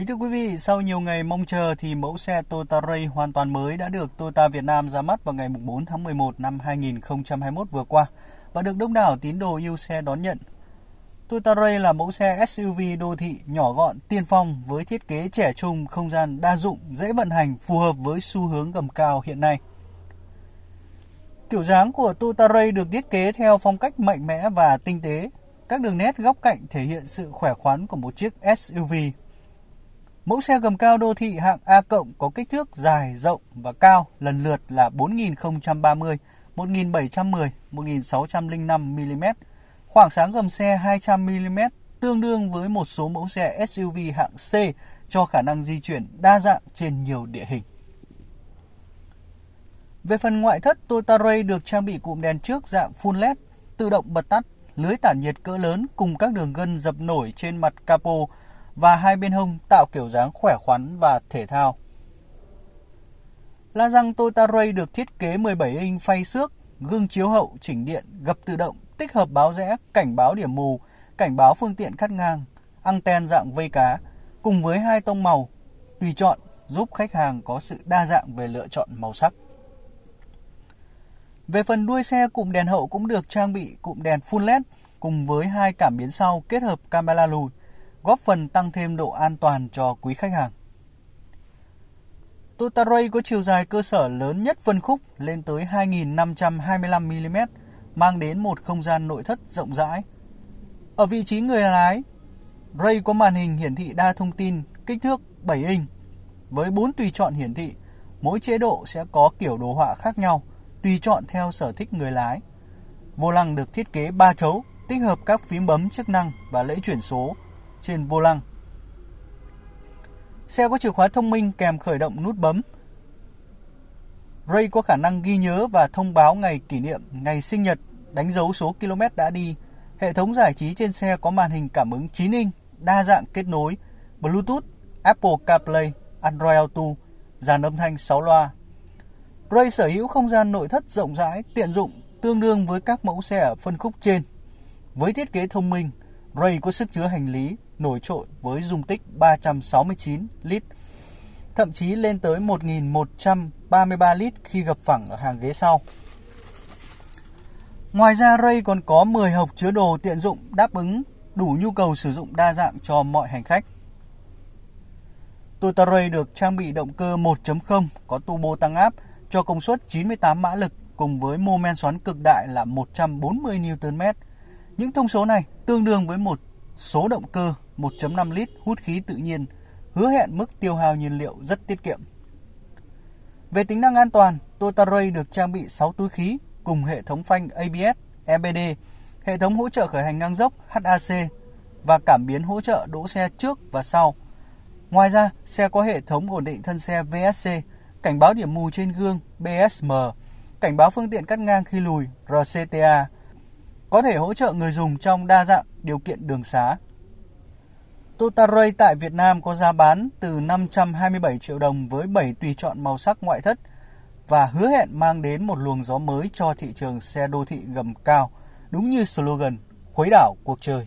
Kính thưa quý vị, sau nhiều ngày mong chờ thì mẫu xe Toyota Ray hoàn toàn mới đã được Toyota Việt Nam ra mắt vào ngày 4 tháng 11 năm 2021 vừa qua và được đông đảo tín đồ yêu xe đón nhận. Toyota Ray là mẫu xe SUV đô thị nhỏ gọn tiên phong với thiết kế trẻ trung, không gian đa dụng, dễ vận hành, phù hợp với xu hướng gầm cao hiện nay. Kiểu dáng của Toyota Ray được thiết kế theo phong cách mạnh mẽ và tinh tế. Các đường nét góc cạnh thể hiện sự khỏe khoắn của một chiếc SUV Mẫu xe gầm cao đô thị hạng A cộng có kích thước dài, rộng và cao lần lượt là 4030, 1710, 1605 mm. Khoảng sáng gầm xe 200 mm tương đương với một số mẫu xe SUV hạng C cho khả năng di chuyển đa dạng trên nhiều địa hình. Về phần ngoại thất, Toyota Ray được trang bị cụm đèn trước dạng full LED, tự động bật tắt, lưới tản nhiệt cỡ lớn cùng các đường gân dập nổi trên mặt capo và hai bên hông tạo kiểu dáng khỏe khoắn và thể thao. La răng Toyota Ray được thiết kế 17 inch phay xước, gương chiếu hậu chỉnh điện, gập tự động, tích hợp báo rẽ, cảnh báo điểm mù, cảnh báo phương tiện cắt ngang, anten dạng vây cá, cùng với hai tông màu tùy chọn giúp khách hàng có sự đa dạng về lựa chọn màu sắc. Về phần đuôi xe, cụm đèn hậu cũng được trang bị cụm đèn full LED cùng với hai cảm biến sau kết hợp camera lùi góp phần tăng thêm độ an toàn cho quý khách hàng. Toyota Ray có chiều dài cơ sở lớn nhất phân khúc lên tới 2.525mm, mang đến một không gian nội thất rộng rãi. Ở vị trí người lái, Ray có màn hình hiển thị đa thông tin kích thước 7 inch với 4 tùy chọn hiển thị, mỗi chế độ sẽ có kiểu đồ họa khác nhau, tùy chọn theo sở thích người lái. Vô lăng được thiết kế 3 chấu, tích hợp các phím bấm chức năng và lẫy chuyển số trên vô lăng. Xe có chìa khóa thông minh kèm khởi động nút bấm. Ray có khả năng ghi nhớ và thông báo ngày kỷ niệm, ngày sinh nhật, đánh dấu số km đã đi. Hệ thống giải trí trên xe có màn hình cảm ứng 9 inch, đa dạng kết nối, Bluetooth, Apple CarPlay, Android Auto, dàn âm thanh 6 loa. Ray sở hữu không gian nội thất rộng rãi, tiện dụng, tương đương với các mẫu xe ở phân khúc trên. Với thiết kế thông minh, Ray có sức chứa hành lý nổi trội với dung tích 369 lít, thậm chí lên tới 1.133 lít khi gập phẳng ở hàng ghế sau. Ngoài ra Ray còn có 10 hộp chứa đồ tiện dụng đáp ứng đủ nhu cầu sử dụng đa dạng cho mọi hành khách. Toyota Ray được trang bị động cơ 1.0 có turbo tăng áp cho công suất 98 mã lực cùng với mô men xoắn cực đại là 140 Nm. Những thông số này tương đương với một số động cơ 1.5 lít hút khí tự nhiên, hứa hẹn mức tiêu hao nhiên liệu rất tiết kiệm. Về tính năng an toàn, Toyota Ray được trang bị 6 túi khí cùng hệ thống phanh ABS, EBD, hệ thống hỗ trợ khởi hành ngang dốc HAC và cảm biến hỗ trợ đỗ xe trước và sau. Ngoài ra, xe có hệ thống ổn định thân xe VSC, cảnh báo điểm mù trên gương BSM, cảnh báo phương tiện cắt ngang khi lùi RCTA, có thể hỗ trợ người dùng trong đa dạng điều kiện đường xá. Toyota Ray tại Việt Nam có giá bán từ 527 triệu đồng với 7 tùy chọn màu sắc ngoại thất và hứa hẹn mang đến một luồng gió mới cho thị trường xe đô thị gầm cao, đúng như slogan khuấy đảo cuộc chơi.